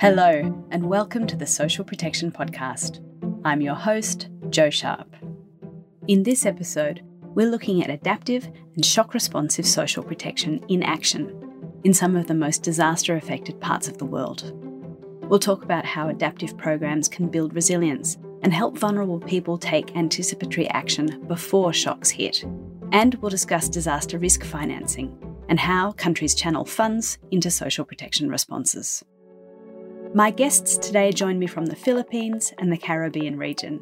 Hello, and welcome to the Social Protection Podcast. I'm your host, Joe Sharp. In this episode, we're looking at adaptive and shock responsive social protection in action in some of the most disaster affected parts of the world. We'll talk about how adaptive programs can build resilience and help vulnerable people take anticipatory action before shocks hit. And we'll discuss disaster risk financing and how countries channel funds into social protection responses. My guests today join me from the Philippines and the Caribbean region.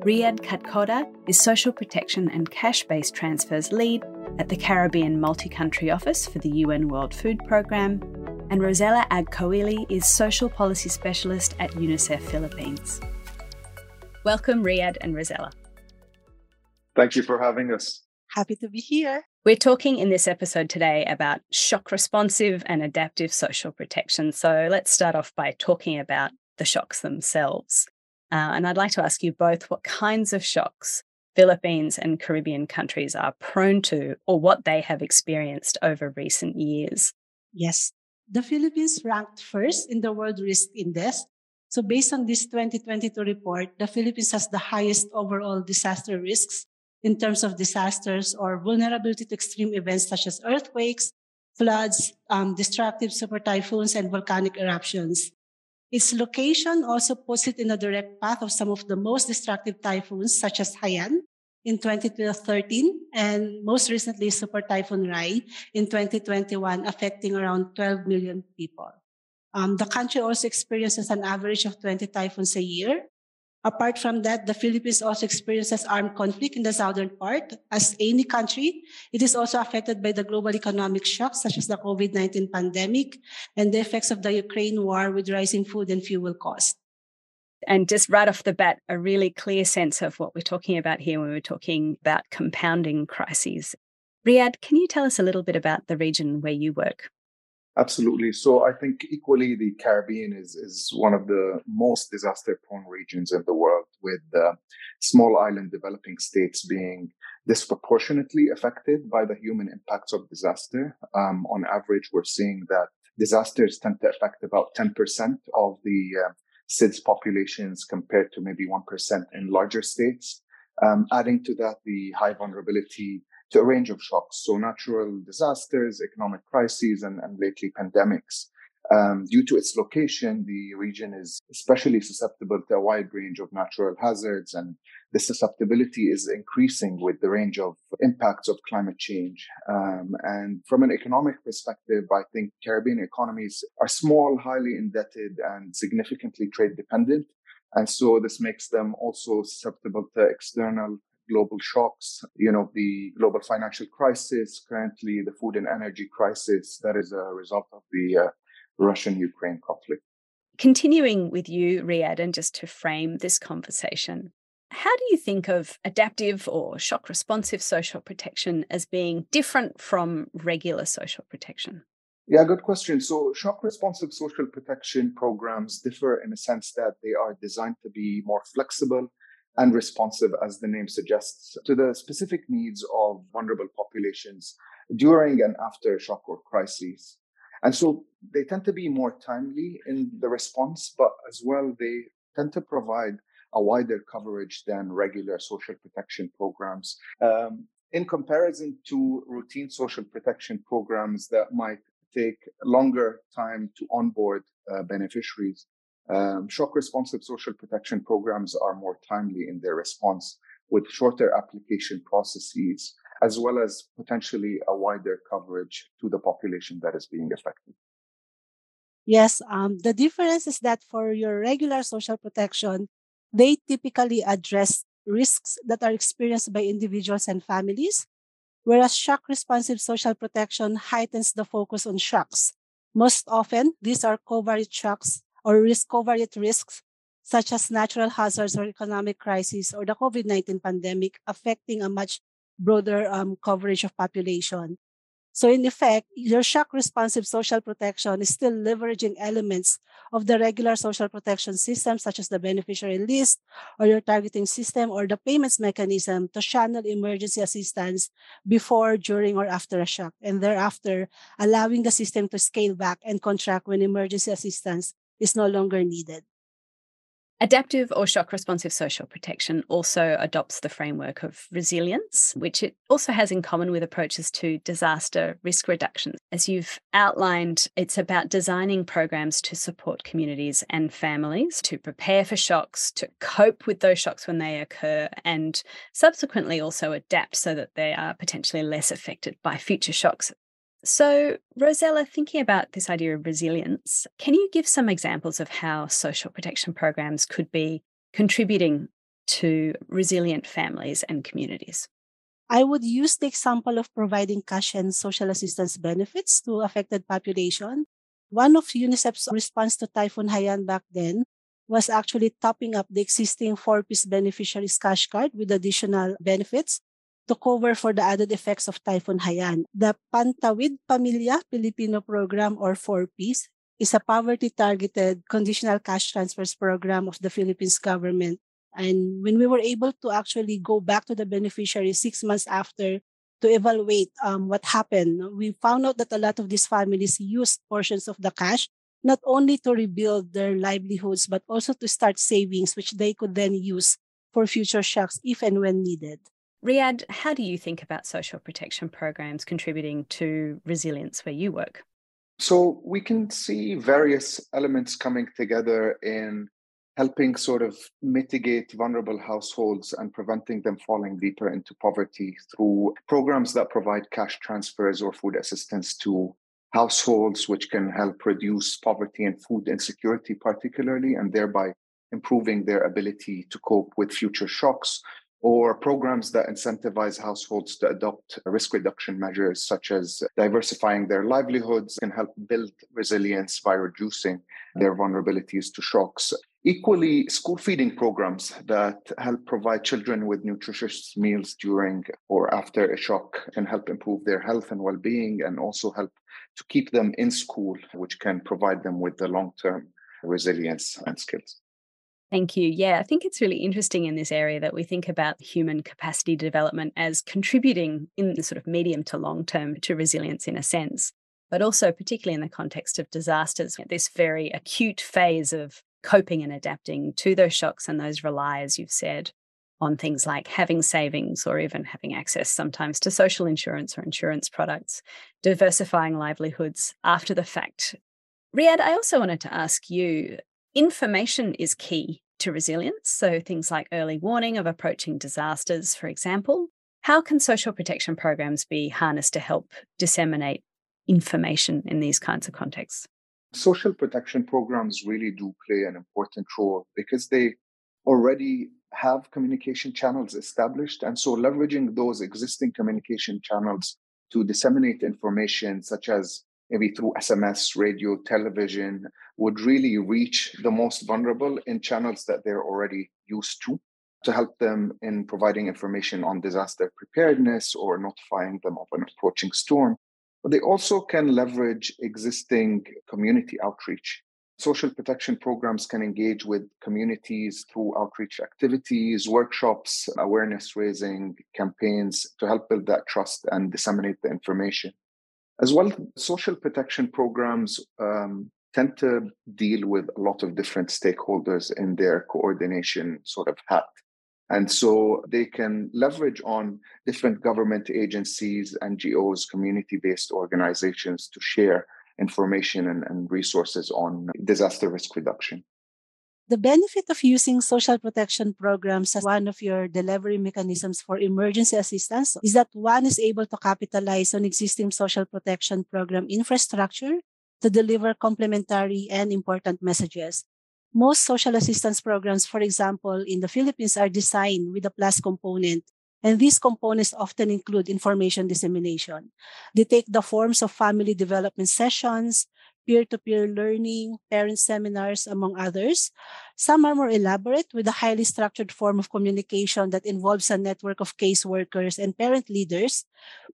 Riyad Katkhoda is Social Protection and Cash Based Transfers Lead at the Caribbean Multi Country Office for the UN World Food Programme, and Rosela Agcaoili is Social Policy Specialist at UNICEF Philippines. Welcome, Riyad and Rosela. Thank you for having us. Happy to be here. We're talking in this episode today about shock responsive and adaptive social protection. So let's start off by talking about the shocks themselves. Uh, and I'd like to ask you both what kinds of shocks Philippines and Caribbean countries are prone to or what they have experienced over recent years. Yes, the Philippines ranked first in the World Risk Index. So, based on this 2022 report, the Philippines has the highest overall disaster risks in terms of disasters or vulnerability to extreme events such as earthquakes, floods, um, destructive super typhoons, and volcanic eruptions. Its location also puts it in a direct path of some of the most destructive typhoons, such as Haiyan in 2013, and most recently Super Typhoon Rai in 2021, affecting around 12 million people. Um, the country also experiences an average of 20 typhoons a year, Apart from that, the Philippines also experiences armed conflict in the southern part. As any country, it is also affected by the global economic shocks such as the COVID-19 pandemic and the effects of the Ukraine war with rising food and fuel costs. And just right off the bat, a really clear sense of what we're talking about here when we're talking about compounding crises. Riyad, can you tell us a little bit about the region where you work? Absolutely. So I think equally the Caribbean is, is one of the most disaster prone regions in the world, with uh, small island developing states being disproportionately affected by the human impacts of disaster. Um, on average, we're seeing that disasters tend to affect about 10% of the uh, SIDS populations compared to maybe 1% in larger states. Um, adding to that, the high vulnerability to a range of shocks. So natural disasters, economic crises, and, and lately pandemics. Um, due to its location, the region is especially susceptible to a wide range of natural hazards, and the susceptibility is increasing with the range of impacts of climate change. Um, and from an economic perspective, I think Caribbean economies are small, highly indebted, and significantly trade dependent. And so this makes them also susceptible to external global shocks, you know, the global financial crisis, currently the food and energy crisis that is a result of the uh, Russian Ukraine conflict. Continuing with you, Riyad, and just to frame this conversation, how do you think of adaptive or shock responsive social protection as being different from regular social protection? Yeah, good question. So, shock responsive social protection programs differ in a sense that they are designed to be more flexible and responsive, as the name suggests, to the specific needs of vulnerable populations during and after shock or crises. And so they tend to be more timely in the response, but as well, they tend to provide a wider coverage than regular social protection programs. Um, in comparison to routine social protection programs that might take longer time to onboard uh, beneficiaries, um, shock responsive social protection programs are more timely in their response with shorter application processes, as well as potentially a wider coverage to the population that is being affected. Yes, um, the difference is that for your regular social protection, they typically address risks that are experienced by individuals and families, whereas shock responsive social protection heightens the focus on shocks. Most often, these are covariate shocks or risk covariate risks such as natural hazards or economic crises or the COVID-19 pandemic affecting a much broader um, coverage of population. So in effect, your shock responsive social protection is still leveraging elements of the regular social protection system, such as the beneficiary list or your targeting system or the payments mechanism to channel emergency assistance before, during, or after a shock, and thereafter allowing the system to scale back and contract when emergency assistance is no longer needed. Adaptive or shock responsive social protection also adopts the framework of resilience, which it also has in common with approaches to disaster risk reduction. As you've outlined, it's about designing programs to support communities and families to prepare for shocks, to cope with those shocks when they occur, and subsequently also adapt so that they are potentially less affected by future shocks so, Rosela, thinking about this idea of resilience, can you give some examples of how social protection programs could be contributing to resilient families and communities? I would use the example of providing cash and social assistance benefits to affected population. One of UNICEF's response to Typhoon Haiyan back then was actually topping up the existing 4Ps beneficiaries cash card with additional benefits to cover for the added effects of Typhoon Haiyan. The Pantawid Pamilya Filipino Program or 4Ps is a poverty-targeted conditional cash transfers program of the Philippines government. And when we were able to actually go back to the beneficiary six months after to evaluate um, what happened, we found out that a lot of these families used portions of the cash not only to rebuild their livelihoods, but also to start savings, which they could then use for future shocks if and when needed. Riyad, how do you think about social protection programs contributing to resilience where you work? So we can see various elements coming together in helping sort of mitigate vulnerable households and preventing them falling deeper into poverty through programs that provide cash transfers or food assistance to households, which can help reduce poverty and food insecurity, particularly, and thereby improving their ability to cope with future shocks or programs that incentivize households to adopt risk reduction measures such as diversifying their livelihoods can help build resilience by reducing their vulnerabilities to shocks. Equally, school feeding programs that help provide children with nutritious meals during or after a shock can help improve their health and well being and also help to keep them in school, which can provide them with the long term resilience and skills. Thank you. Yeah, I think it's really interesting in this area that we think about human capacity development as contributing in the sort of medium to long term to resilience in a sense, but also, particularly in the context of disasters, this very acute phase of coping and adapting to those shocks and those rely, as you've said, on things like having savings or even having access sometimes to social insurance or insurance products, diversifying livelihoods after the fact. Riyad, I also wanted to ask you information is key to resilience. So, things like early warning of approaching disasters, for example. How can social protection programs be harnessed to help disseminate information in these kinds of contexts? Social protection programs really do play an important role because they already have communication channels established. And so, leveraging those existing communication channels to disseminate information, such as maybe through SMS, radio, television, would really reach the most vulnerable in channels that they're already used to to help them in providing information on disaster preparedness or notifying them of an approaching storm. But they also can leverage existing community outreach. Social protection programs can engage with communities through outreach activities, workshops, awareness raising campaigns to help build that trust and disseminate the information. As well, social protection programs um, tend to deal with a lot of different stakeholders in their coordination sort of hat. And so they can leverage on different government agencies, NGOs, community based organizations to share information and, and resources on disaster risk reduction. The benefit of using social protection programs as one of your delivery mechanisms for emergency assistance is that one is able to capitalize on existing social protection program infrastructure to deliver complementary and important messages. Most social assistance programs, for example, in the Philippines are designed with a plus component and these components often include information dissemination. They take the forms of family development sessions, peer to peer learning, parent seminars, among others. Some are more elaborate with a highly structured form of communication that involves a network of caseworkers and parent leaders.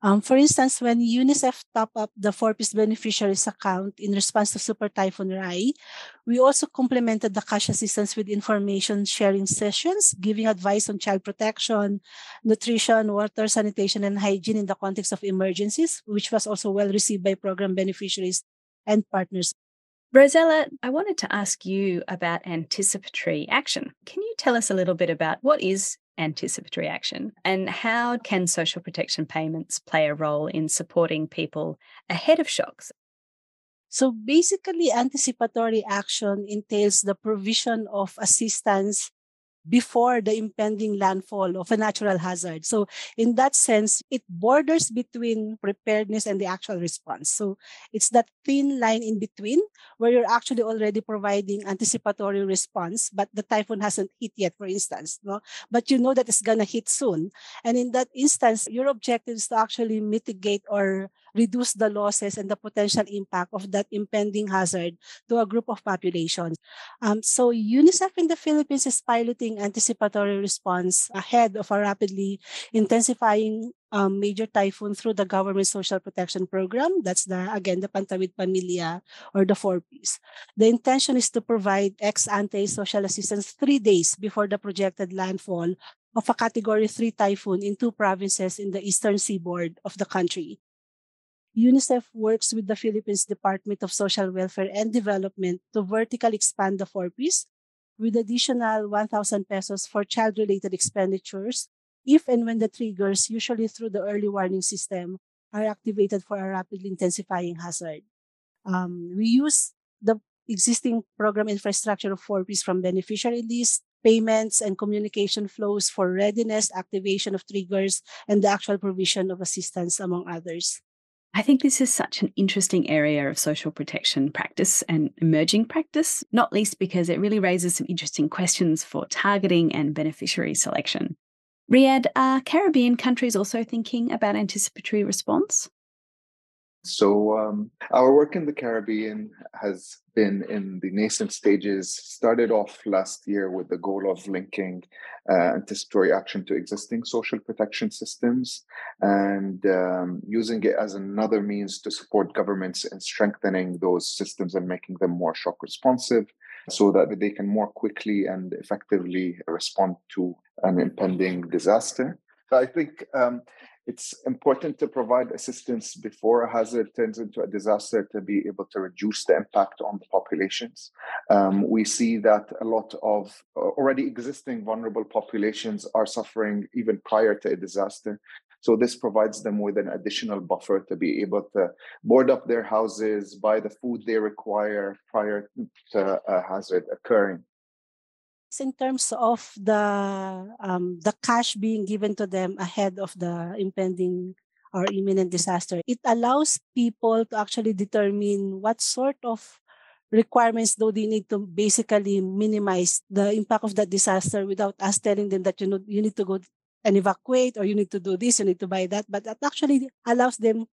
Um, for instance, when UNICEF top up the 4Ps beneficiaries account in response to Super Typhoon Rai, we also complemented the cash assistance with information sharing sessions, giving advice on child protection, nutrition, water, sanitation, and hygiene in the context of emergencies, which was also well received by program beneficiaries and partners. Rosela, I wanted to ask you about anticipatory action. Can you tell us a little bit about what is anticipatory action and how can social protection payments play a role in supporting people ahead of shocks? So basically, anticipatory action entails the provision of assistance before the impending landfall of a natural hazard. So, in that sense, it borders between preparedness and the actual response. So, it's that thin line in between where you're actually already providing anticipatory response, but the typhoon hasn't hit yet, for instance. No? But you know that it's going to hit soon. And in that instance, your objective is to actually mitigate or reduce the losses and the potential impact of that impending hazard to a group of populations. Um, so UNICEF in the Philippines is piloting anticipatory response ahead of a rapidly intensifying um, major typhoon through the government social protection program. That's the again the Pantawid Pamilya or the 4Ps. The intention is to provide ex ante social assistance three days before the projected landfall of a Category 3 typhoon in two provinces in the eastern seaboard of the country. UNICEF works with the Philippines Department of Social Welfare and Development to vertically expand the 4Ps with additional 1,000 pesos for child-related expenditures if and when the triggers, usually through the early warning system, are activated for a rapidly intensifying hazard. Um, we use the existing program infrastructure of 4Ps from beneficiary lists, payments, and communication flows for readiness, activation of triggers, and the actual provision of assistance, among others. I think this is such an interesting area of social protection practice and emerging practice, not least because it really raises some interesting questions for targeting and beneficiary selection. Riyad, are Caribbean countries also thinking about anticipatory response? So, um, our work in the Caribbean has been in the nascent stages, started off last year with the goal of linking uh, anticipatory action to existing social protection systems and um, using it as another means to support governments in strengthening those systems and making them more shock responsive so that they can more quickly and effectively respond to an impending disaster. So I think um, it's important to provide assistance before a hazard turns into a disaster to be able to reduce the impact on the populations. Um, we see that a lot of uh, already existing vulnerable populations are suffering even prior to a disaster. So this provides them with an additional buffer to be able to board up their houses, buy the food they require prior to a hazard occurring in terms of the um, the cash being given to them ahead of the impending or imminent disaster, it allows people to actually determine what sort of requirements do they need to basically minimize the impact of that disaster without us telling them that you know you need to go and evacuate or you need to do this you need to buy that. But that actually allows them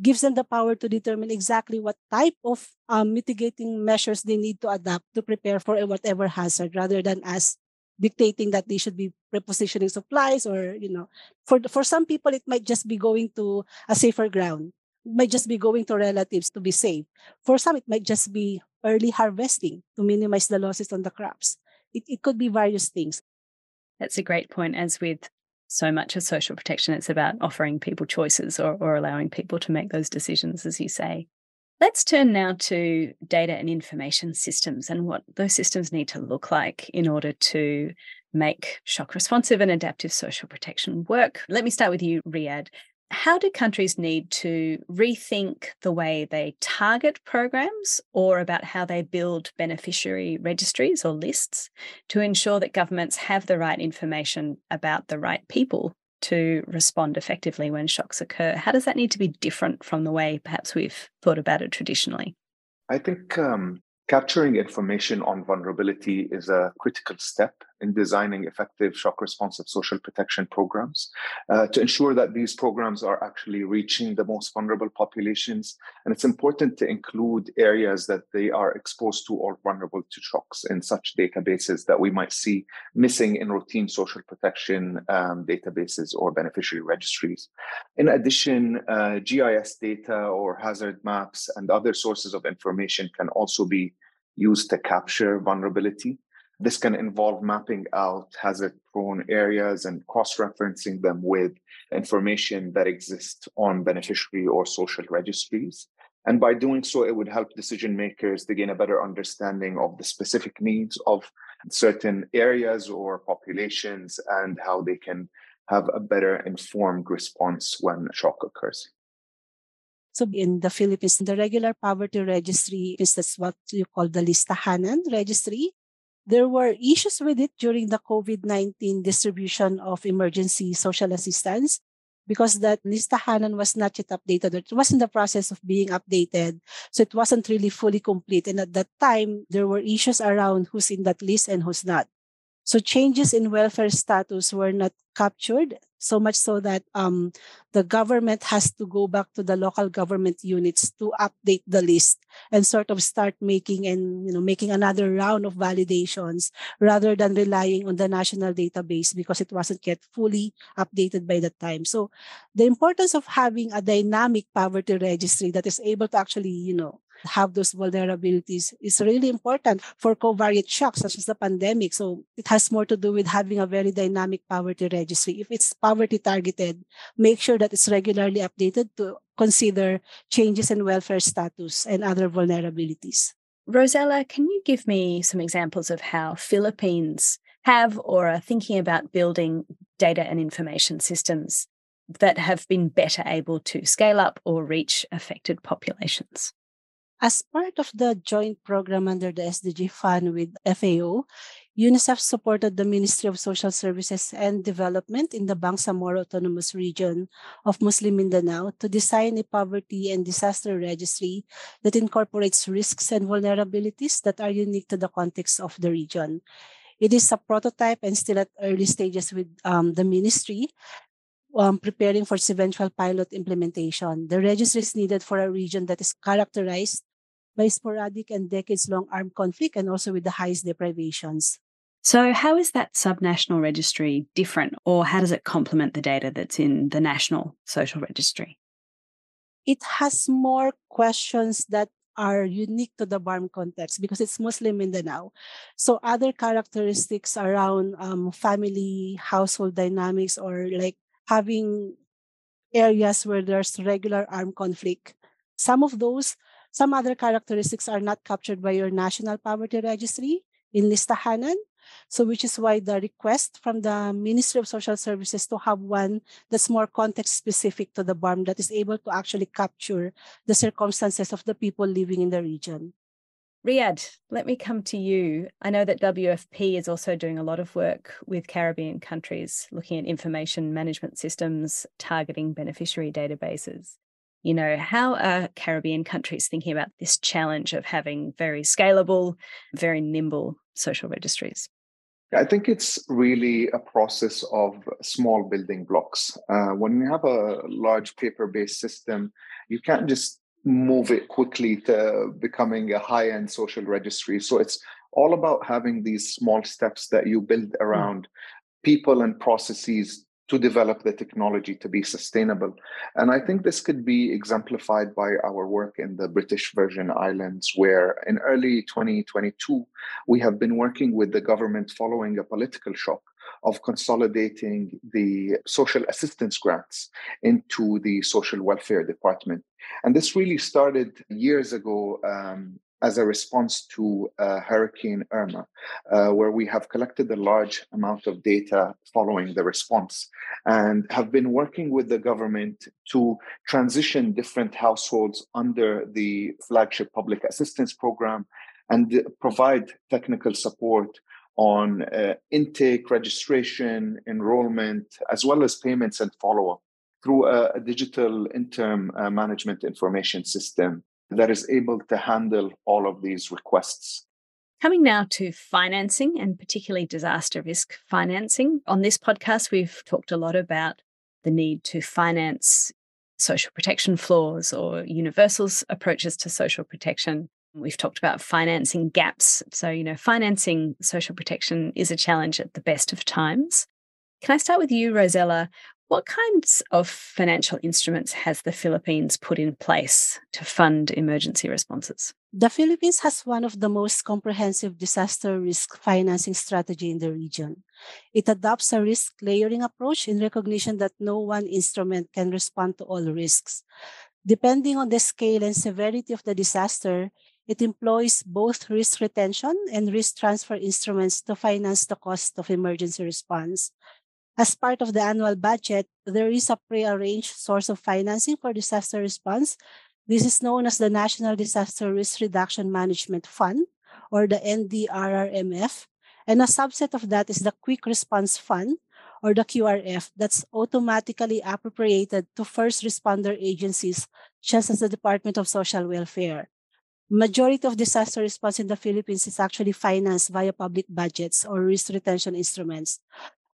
gives them the power to determine exactly what type of um, mitigating measures they need to adapt to prepare for whatever hazard rather than us dictating that they should be repositioning supplies or you know for for some people it might just be going to a safer ground might just be going to relatives to be safe. For some it might just be early harvesting to minimize the losses on the crops. It, it could be various things. That's a great point as with so much of social protection. It's about offering people choices or, or allowing people to make those decisions, as you say. Let's turn now to data and information systems and what those systems need to look like in order to make shock responsive and adaptive social protection work. Let me start with you, Riyad. How do countries need to rethink the way they target programs or about how they build beneficiary registries or lists to ensure that governments have the right information about the right people to respond effectively when shocks occur? How does that need to be different from the way perhaps we've thought about it traditionally? I think um, Capturing information on vulnerability is a critical step in designing effective shock responsive social protection programs uh, to ensure that these programs are actually reaching the most vulnerable populations. And it's important to include areas that they are exposed to or vulnerable to shocks in such databases that we might see missing in routine social protection um, databases or beneficiary registries. In addition, uh, GIS data or hazard maps and other sources of information can also be used to capture vulnerability. This can involve mapping out hazard prone areas and cross referencing them with information that exists on beneficiary or social registries. And by doing so, it would help decision makers to gain a better understanding of the specific needs of certain areas or populations and how they can have a better informed response when a shock occurs. So in the Philippines, the regular poverty registry is that's what you call the listahanan registry. There were issues with it during the COVID-19 distribution of emergency social assistance because that listahanan was not yet updated. It was in the process of being updated. So it wasn't really fully complete. And at that time, there were issues around who's in that list and who's not. So changes in welfare status were not captured, so much so that um, the government has to go back to the local government units to update the list and sort of start making and you know making another round of validations rather than relying on the national database because it wasn't yet fully updated by that time. So the importance of having a dynamic poverty registry that is able to actually you know have those vulnerabilities is really important for covariate shocks such as the pandemic. So it has more to do with having a very dynamic poverty registry. If it's poverty targeted, make sure that it's regularly updated to consider changes in welfare status and other vulnerabilities. Rosela, can you give me some examples of how Philippines have or are thinking about building data and information systems that have been better able to scale up or reach affected populations? As part of the joint program under the SDG Fund with FAO, UNICEF supported the Ministry of Social Services and Development in the Bangsamoro Autonomous Region of Muslim Mindanao to design a poverty and disaster registry that incorporates risks and vulnerabilities that are unique to the context of the region. It is a prototype and still at early stages with um, the ministry, um, preparing for its eventual pilot implementation. The registry is needed for a region that is characterized by sporadic and decades long armed conflict and also with the highest deprivations. So, how is that subnational registry different, or how does it complement the data that's in the national social registry? It has more questions that are unique to the BARMM context because it's Muslim Mindanao. So, other characteristics around um, family, household dynamics, or like having areas where there's regular armed conflict, some of those some other characteristics are not captured by your national poverty registry in listahanan. So, which is why the request from the Ministry of Social Services to have one that's more context specific to the BARMM that is able to actually capture the circumstances of the people living in the region. Riyad, let me come to you. I know that WFP is also doing a lot of work with Caribbean countries, looking at information management systems, targeting beneficiary databases you know, how are Caribbean countries thinking about this challenge of having very scalable, very nimble social registries? I think it's really a process of small building blocks. Uh, when you have a large paper based system, you can't just move it quickly to becoming a high end social registry. So it's all about having these small steps that you build hmm. around mm. people and processes to develop the technology to be sustainable. And I think this could be exemplified by our work in the British Virgin Islands, where in early 2022, we have been working with the government following a political shock of consolidating the social assistance grants into the social welfare department. And this really started years ago um, as a response to uh, Hurricane Irma, uh, where we have collected a large amount of data following the response and have been working with the government to transition different households under the flagship public assistance program and provide technical support on uh, intake, registration, enrollment, as well as payments and follow up through a, a digital interim uh, management information system that is able to handle all of these requests. Coming now to financing and particularly disaster risk financing. On this podcast, we've talked a lot about the need to finance social protection floors or universal approaches to social protection. We've talked about financing gaps. So, you know, financing social protection is a challenge at the best of times. Can I start with you, Rosela? What kinds of financial instruments has the Philippines put in place to fund emergency responses? The Philippines has one of the most comprehensive disaster risk financing strategy in the region. It adopts a risk layering approach in recognition that no one instrument can respond to all risks. Depending on the scale and severity of the disaster, it employs both risk retention and risk transfer instruments to finance the cost of emergency response. As part of the annual budget, there is a prearranged source of financing for disaster response. This is known as the National Disaster Risk Reduction Management Fund, or the NDRRMF. And a subset of that is the Quick Response Fund, or the QRF, that's automatically appropriated to first responder agencies, such as the Department of Social Welfare. Majority of disaster response in the Philippines is actually financed via public budgets or risk retention instruments.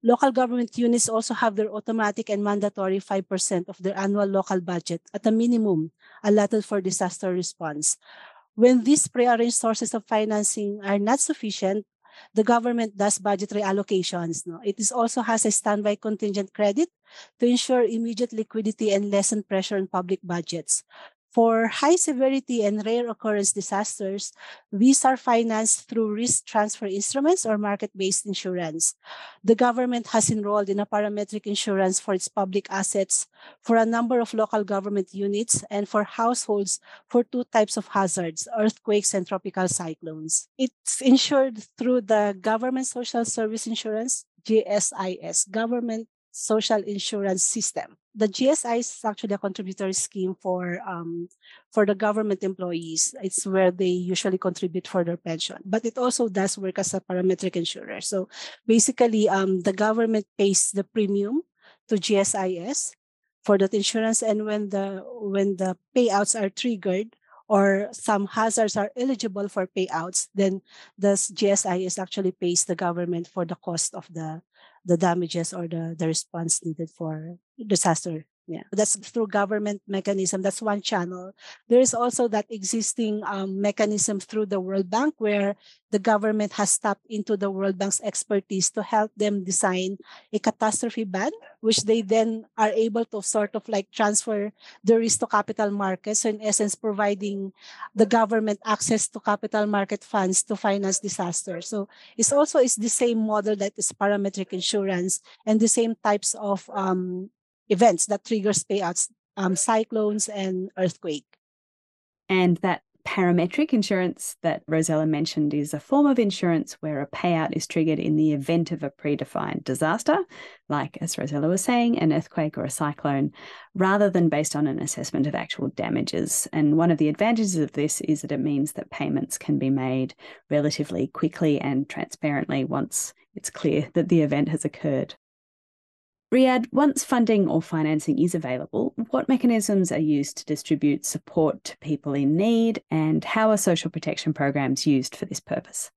Local government units also have their automatic and mandatory 5% of their annual local budget at a minimum allotted for disaster response. When these prearranged sources of financing are not sufficient, the government does budgetary allocations. No? It is also has a standby contingent credit to ensure immediate liquidity and lessen pressure on public budgets. For high severity and rare occurrence disasters, these are financed through risk transfer instruments or market based insurance. The government has enrolled in a parametric insurance for its public assets for a number of local government units and for households for two types of hazards earthquakes and tropical cyclones. It's insured through the Government Social Service Insurance, GSIS, Government social insurance system. The GSI is actually a contributory scheme for um, for the government employees. It's where they usually contribute for their pension, but it also does work as a parametric insurer. So basically, um, the government pays the premium to GSIS for that insurance, and when the when the payouts are triggered, or some hazards are eligible for payouts, then the GSIS actually pays the government for the cost of the the damages or the, the response needed for disaster yeah. That's through government mechanism that's one channel. There is also that existing um, mechanism through the world bank where the government has tapped into the world bank's expertise to help them design a catastrophe bond which they then are able to sort of like transfer the risk to capital markets. So in essence providing the government access to capital market funds to finance disasters. So it's also is the same model that is parametric insurance and the same types of um, events that triggers payouts, um, cyclones and earthquake. And that parametric insurance that Rosela mentioned is a form of insurance where a payout is triggered in the event of a predefined disaster, like, as Rosela was saying, an earthquake or a cyclone, rather than based on an assessment of actual damages. And one of the advantages of this is that it means that payments can be made relatively quickly and transparently once it's clear that the event has occurred. Riyad, once funding or financing is available, what mechanisms are used to distribute support to people in need, and how are social protection programs used for this purpose?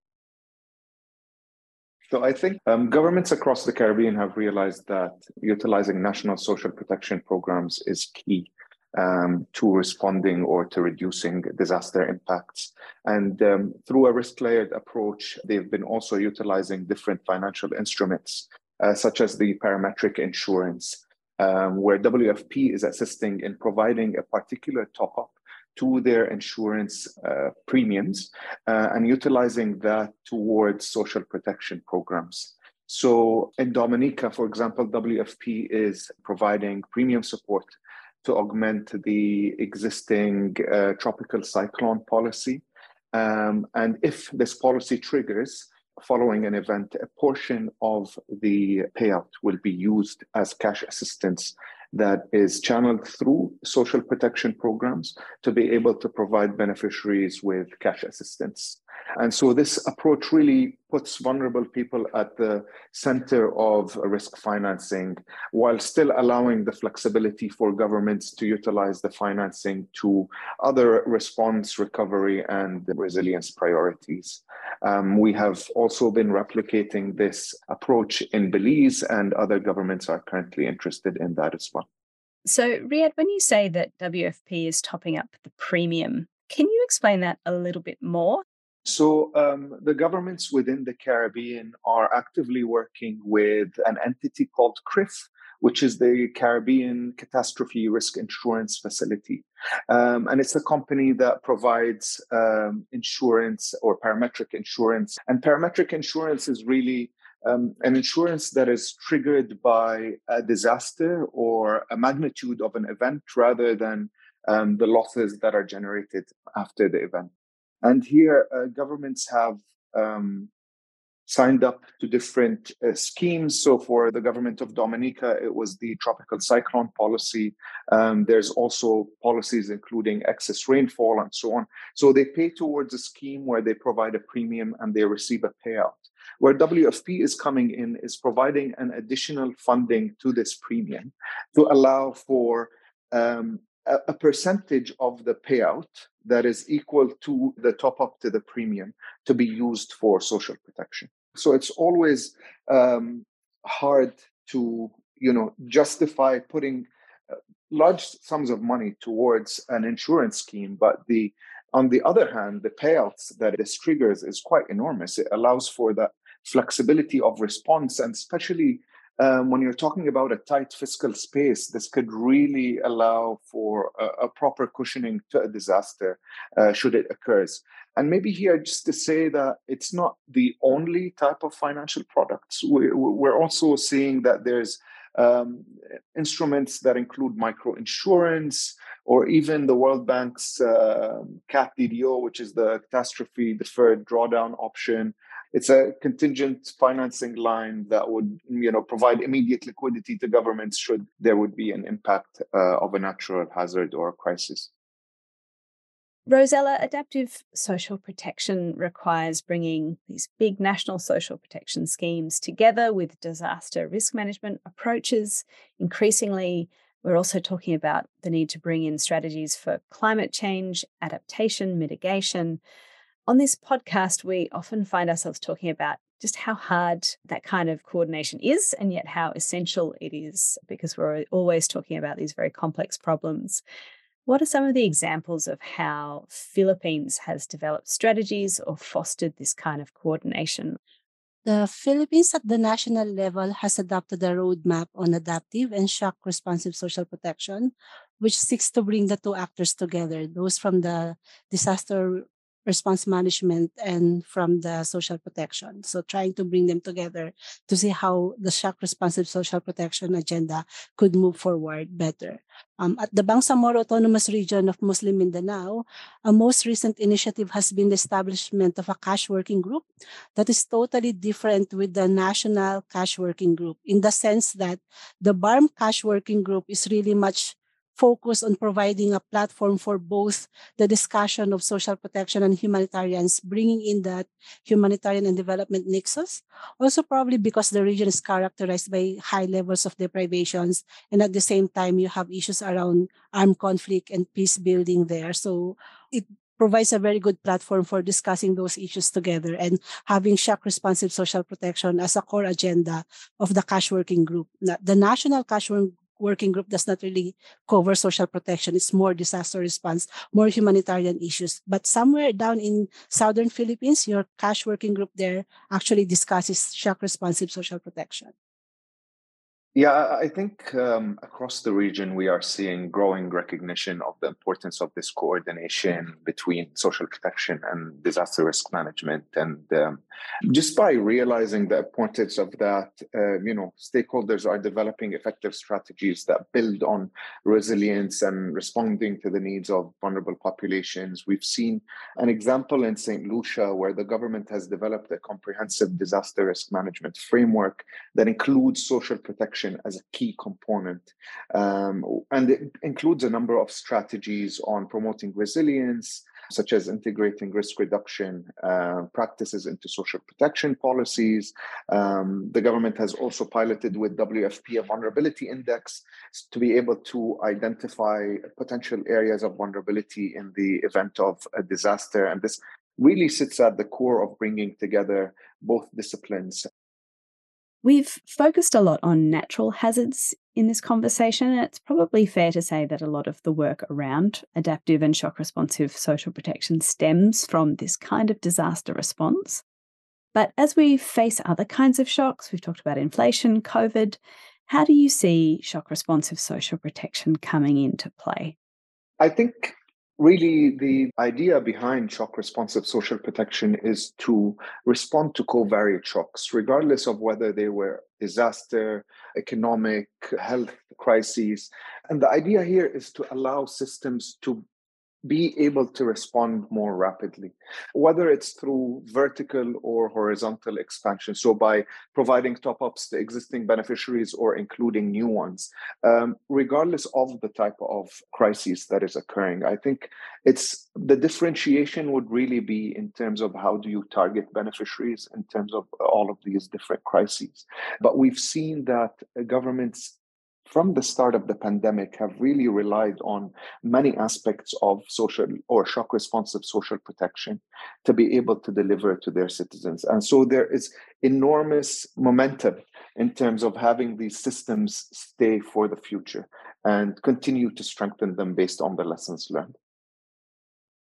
So I think um, governments across the Caribbean have realized that utilizing national social protection programs is key um, to responding or to reducing disaster impacts. And um, through a risk layered approach, they've been also utilizing different financial instruments uh, such as the parametric insurance, um, where WFP is assisting in providing a particular top up to their insurance uh, premiums uh, and utilizing that towards social protection programs. So in Dominica, for example, WFP is providing premium support to augment the existing uh, tropical cyclone policy. Um, and if this policy triggers, following an event, a portion of the payout will be used as cash assistance that is channeled through social protection programs to be able to provide beneficiaries with cash assistance. And so this approach really puts vulnerable people at the center of risk financing while still allowing the flexibility for governments to utilize the financing to other response, recovery, and resilience priorities. Um, we have also been replicating this approach in Belize, and other governments are currently interested in that as well. So, Riyad, when you say that WFP is topping up the premium, can you explain that a little bit more? So, um, the governments within the Caribbean are actively working with an entity called CCRIF, which is the Caribbean Catastrophe Risk Insurance Facility. Um, and it's a company that provides um, insurance or parametric insurance. And parametric insurance is really um, an insurance that is triggered by a disaster or a magnitude of an event rather than um, the losses that are generated after the event. And here, uh, governments have um, signed up to different uh, schemes. So for the government of Dominica, it was the tropical cyclone policy. Um, there's also policies including excess rainfall and so on. So they pay towards a scheme where they provide a premium and they receive a payout. Where WFP is coming in is providing an additional funding to this premium to allow for um, a, percentage of the payout that is equal to the top up to the premium to be used for social protection. So it's always um, hard to you know justify putting uh, large sums of money towards an insurance scheme, but the on the other hand, the payouts that this triggers is quite enormous. It allows for that flexibility of response, and especially um, when you're talking about a tight fiscal space, this could really allow for a, a proper cushioning to a disaster uh, should it occurs. And maybe here, just to say that it's not the only type of financial products. We, we're also seeing that there's um, instruments that include micro insurance or even the World Bank's uh, CAT DDO, which is the catastrophe deferred drawdown option, it's a contingent financing line that would you know provide immediate liquidity to governments should there would be an impact uh, of a natural hazard or a crisis Rosela, adaptive social protection requires bringing these big national social protection schemes together with disaster risk management approaches. Increasingly, we're also talking about the need to bring in strategies for climate change, adaptation, mitigation, on this podcast, we often find ourselves talking about just how hard that kind of coordination is, and yet how essential it is, because we're always talking about these very complex problems. What are some of the examples of how Philippines has developed strategies or fostered this kind of coordination? The Philippines at the national level has adopted a roadmap on adaptive and shock responsive social protection, which seeks to bring the two actors together those from the disaster response management and from the social protection. So trying to bring them together to see how the shock responsive social protection agenda could move forward better. Um, at the Bangsamoro Autonomous Region of Muslim Mindanao, a most recent initiative has been the establishment of a cash working group that is totally different with the national cash working group in the sense that the BARMM cash working group is really much focus on providing a platform for both the discussion of social protection and humanitarians, bringing in that humanitarian and development nexus. Also, probably because the region is characterized by high levels of deprivations, and at the same time, you have issues around armed conflict and peace building there. So it provides a very good platform for discussing those issues together and having shock responsive social protection as a core agenda of the cash working group. The national cash working group does not really cover social protection. It's more disaster response, more humanitarian issues. But somewhere down in southern Philippines, your cash working group there actually discusses shock responsive social protection. Yeah, I think um, across the region, we are seeing growing recognition of the importance of this coordination between social protection and disaster risk management. And um, just by realizing the importance of that, uh, you know, stakeholders are developing effective strategies that build on resilience and responding to the needs of vulnerable populations. We've seen an example in St. Lucia where the government has developed a comprehensive disaster risk management framework that includes social protection as a key component. Um, and it includes a number of strategies on promoting resilience, such as integrating risk reduction uh, practices into social protection policies. Um, the government has also piloted with WFP a vulnerability index to be able to identify potential areas of vulnerability in the event of a disaster. And this really sits at the core of bringing together both disciplines We've focused a lot on natural hazards in this conversation, and it's probably fair to say that a lot of the work around adaptive and shock responsive social protection stems from this kind of disaster response. But as we face other kinds of shocks, we've talked about inflation, COVID, how do you see shock responsive social protection coming into play? I think really the idea behind shock responsive social protection is to respond to covariate shocks regardless of whether they were disaster economic health crises. And the idea here is to allow systems to be able to respond more rapidly, whether it's through vertical or horizontal expansion. So, by providing top ups to existing beneficiaries or including new ones, um, regardless of the type of crisis that is occurring. I think it's the differentiation would really be in terms of how do you target beneficiaries in terms of all of these different crises. But we've seen that governments from the start of the pandemic have really relied on many aspects of social or shock responsive social protection to be able to deliver to their citizens. And so there is enormous momentum in terms of having these systems stay for the future and continue to strengthen them based on the lessons learned.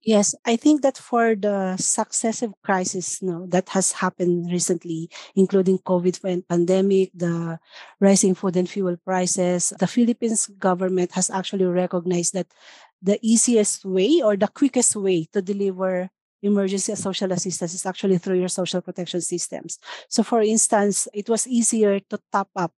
Yes, I think that for the successive crises no, that has happened recently, including COVID pandemic, the rising food and fuel prices, the Philippines government has actually recognized that the easiest way or the quickest way to deliver emergency social assistance is actually through your social protection systems. So for instance, it was easier to top up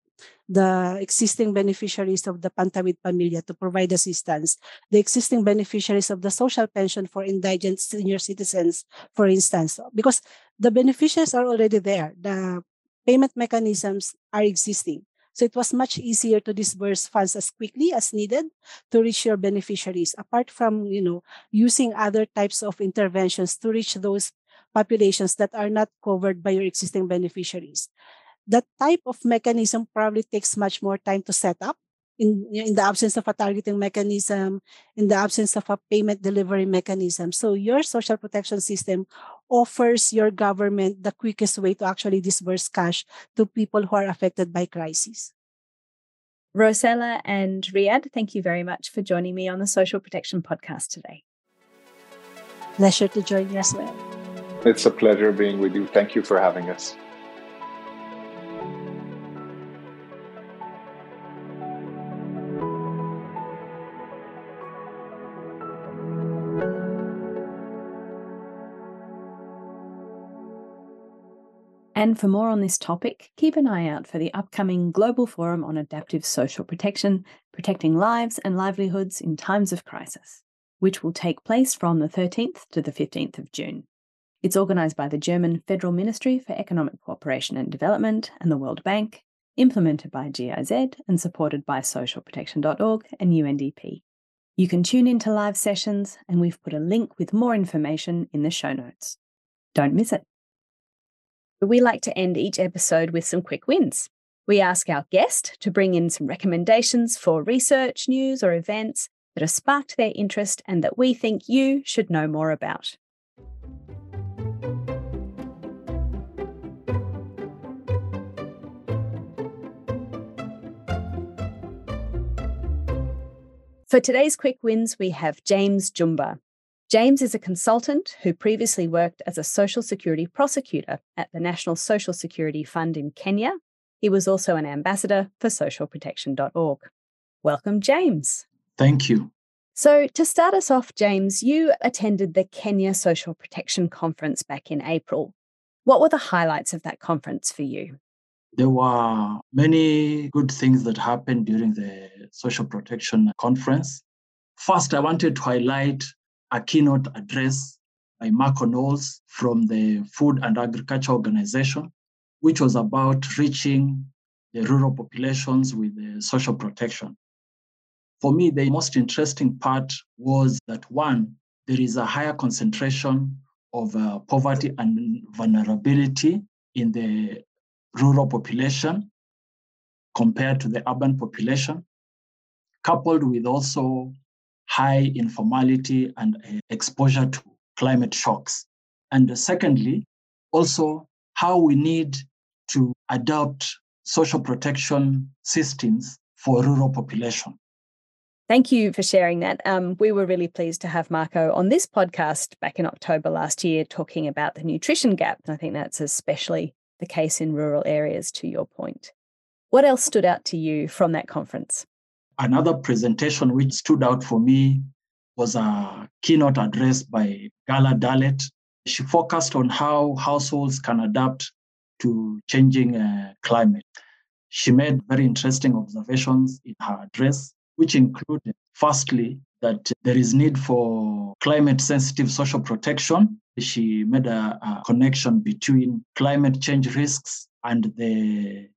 the existing beneficiaries of the Pantawid Pamilya to provide assistance, the existing beneficiaries of the social pension for indigent senior citizens, for instance, because the beneficiaries are already there. The payment mechanisms are existing. So it was much easier to disburse funds as quickly as needed to reach your beneficiaries, apart from, you know, using other types of interventions to reach those populations that are not covered by your existing beneficiaries that type of mechanism probably takes much more time to set up in, in the absence of a targeting mechanism, in the absence of a payment delivery mechanism. So your social protection system offers your government the quickest way to actually disburse cash to people who are affected by crises. Rosela and Riyad, thank you very much for joining me on the Social Protection Podcast today. Pleasure to join you as well. It's a pleasure being with you. Thank you for having us. And for more on this topic, keep an eye out for the upcoming Global Forum on Adaptive Social Protection Protecting Lives and Livelihoods in Times of Crisis, which will take place from the 13th to the 15th of June. It's organised by the German Federal Ministry for Economic Cooperation and Development and the World Bank, implemented by GIZ and supported by socialprotection.org and UNDP. You can tune into live sessions, and we've put a link with more information in the show notes. Don't miss it. We like to end each episode with some quick wins. We ask our guest to bring in some recommendations for research, news, or events that have sparked their interest and that we think you should know more about. For today's quick wins, we have James Jumba. James is a consultant who previously worked as a Social Security prosecutor at the National Social Security Fund in Kenya. He was also an ambassador for socialprotection.org. Welcome, James. Thank you. So, to start us off, James, you attended the Kenya Social Protection Conference back in April. What were the highlights of that conference for you? There were many good things that happened during the Social Protection Conference. First, I wanted to highlight a keynote address by Marco Knowles from the Food and Agriculture Organization, which was about reaching the rural populations with the social protection. For me, the most interesting part was that one, there is a higher concentration of uh, poverty and vulnerability in the rural population compared to the urban population, coupled with also high informality and uh, exposure to climate shocks. And secondly, also how we need to adopt social protection systems for rural population. Thank you for sharing that. Um, we were really pleased to have Marco on this podcast back in October last year talking about the nutrition gap. And I think that's especially the case in rural areas, to your point. What else stood out to you from that conference? Another presentation which stood out for me was a keynote address by Gala Dalet. She focused on how households can adapt to changing uh, climate. She made very interesting observations in her address, which included, firstly, that there is need for climate sensitive social protection. She made a, a connection between climate change risks and the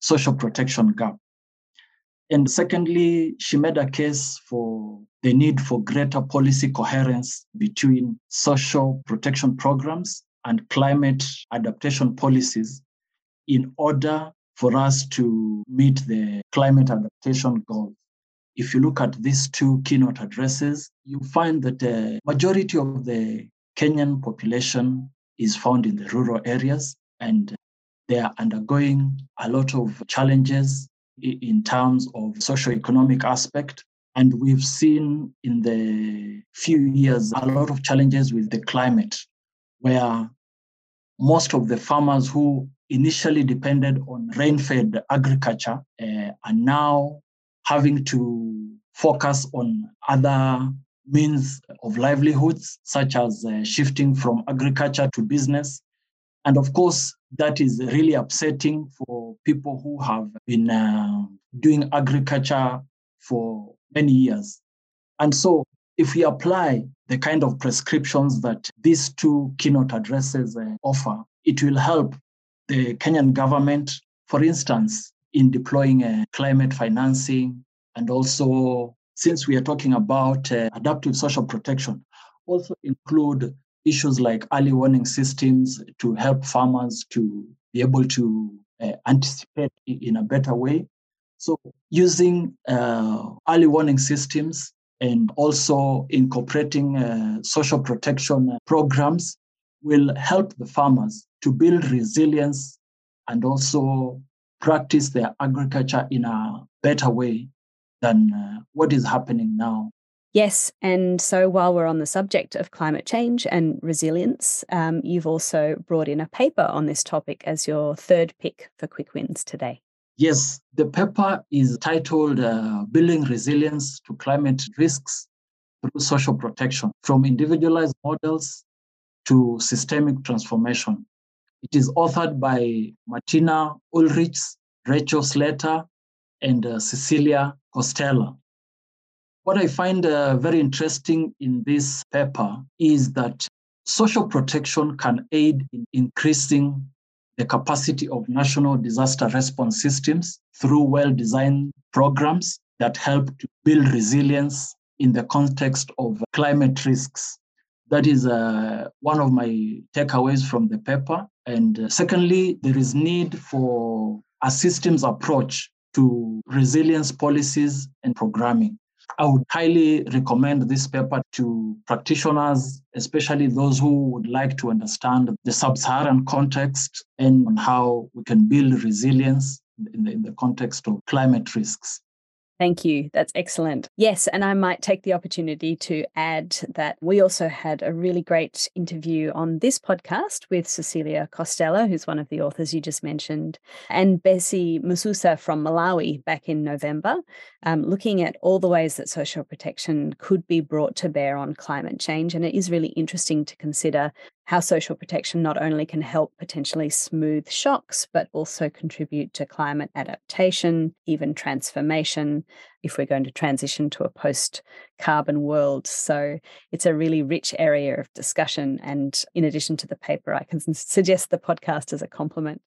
social protection gap. And secondly, she made a case for the need for greater policy coherence between social protection programs and climate adaptation policies in order for us to meet the climate adaptation goals. If you look at these two keynote addresses, you find that the majority of the Kenyan population is found in the rural areas and they are undergoing a lot of challenges in terms of socio-economic aspect. And we've seen in the few years a lot of challenges with the climate, where most of the farmers who initially depended on rain-fed agriculture uh, are now having to focus on other means of livelihoods, such as uh, shifting from agriculture to business. And of course, that is really upsetting for people who have been uh, doing agriculture for many years. And so, if we apply the kind of prescriptions that these two keynote addresses uh, offer, it will help the Kenyan government, for instance, in deploying uh, climate financing, and also, since we are talking about uh, adaptive social protection, also include issues like early warning systems to help farmers to be able to uh, anticipate in a better way. So, using uh, early warning systems and also incorporating uh, social protection programs will help the farmers to build resilience and also practice their agriculture in a better way than uh, what is happening now. Yes. And so while we're on the subject of climate change and resilience, um, you've also brought in a paper on this topic as your third pick for Quick Wins today. Yes, the paper is titled uh, Building Resilience to Climate Risks Through Social Protection From Individualized Models to Systemic Transformation. It is authored by Martina Ulrichs, Rachel Slater, and uh, Cecilia Costella. What I find uh, very interesting in this paper is that social protection can aid in increasing the capacity of national disaster response systems through well designed programs that help to build resilience in the context of climate risks. That is uh, one of my takeaways from the paper. And uh, secondly, there is need for a systems approach to resilience policies and programming. I would highly recommend this paper to practitioners, especially those who would like to understand the sub Saharan context and how we can build resilience in the, in the context of climate risks. Thank you. That's excellent. Yes, and I might take the opportunity to add that we also had a really great interview on this podcast with Cecilia Costella, who's one of the authors you just mentioned, and Bessie Mususa from Malawi back in November, um, looking at all the ways that social protection could be brought to bear on climate change. And it is really interesting to consider how social protection not only can help potentially smooth shocks, but also contribute to climate adaptation, even transformation, if we're going to transition to a post carbon world. So it's a really rich area of discussion. And in addition to the paper, I can suggest the podcast as a complement.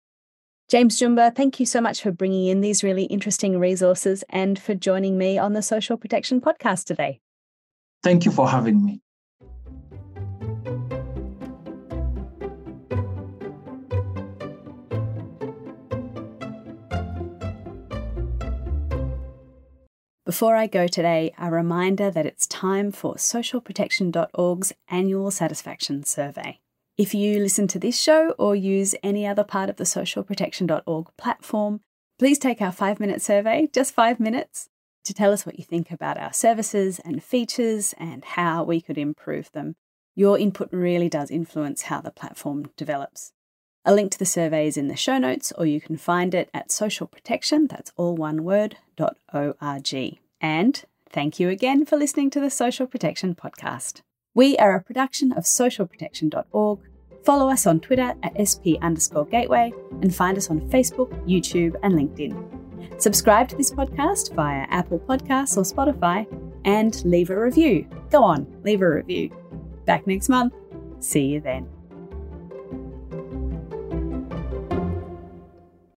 James Jumba, thank you so much for bringing in these really interesting resources and for joining me on the Social Protection Podcast today. Thank you for having me. Before I go today, a reminder that it's time for socialprotection.org's annual satisfaction survey. If you listen to this show or use any other part of the socialprotection.org platform, please take our five minute survey, just five minutes, to tell us what you think about our services and features and how we could improve them. Your input really does influence how the platform develops. A link to the survey is in the show notes, or you can find it at socialprotection, that's all one word, dot .org. And Thank you again for listening to the Social Protection Podcast. We are a production of socialprotection.org. Follow us on Twitter at SP underscore gateway and find us on Facebook, YouTube, and LinkedIn. Subscribe to this podcast via Apple Podcasts or Spotify and leave a review. Go on, leave a review. Back next month. See you then.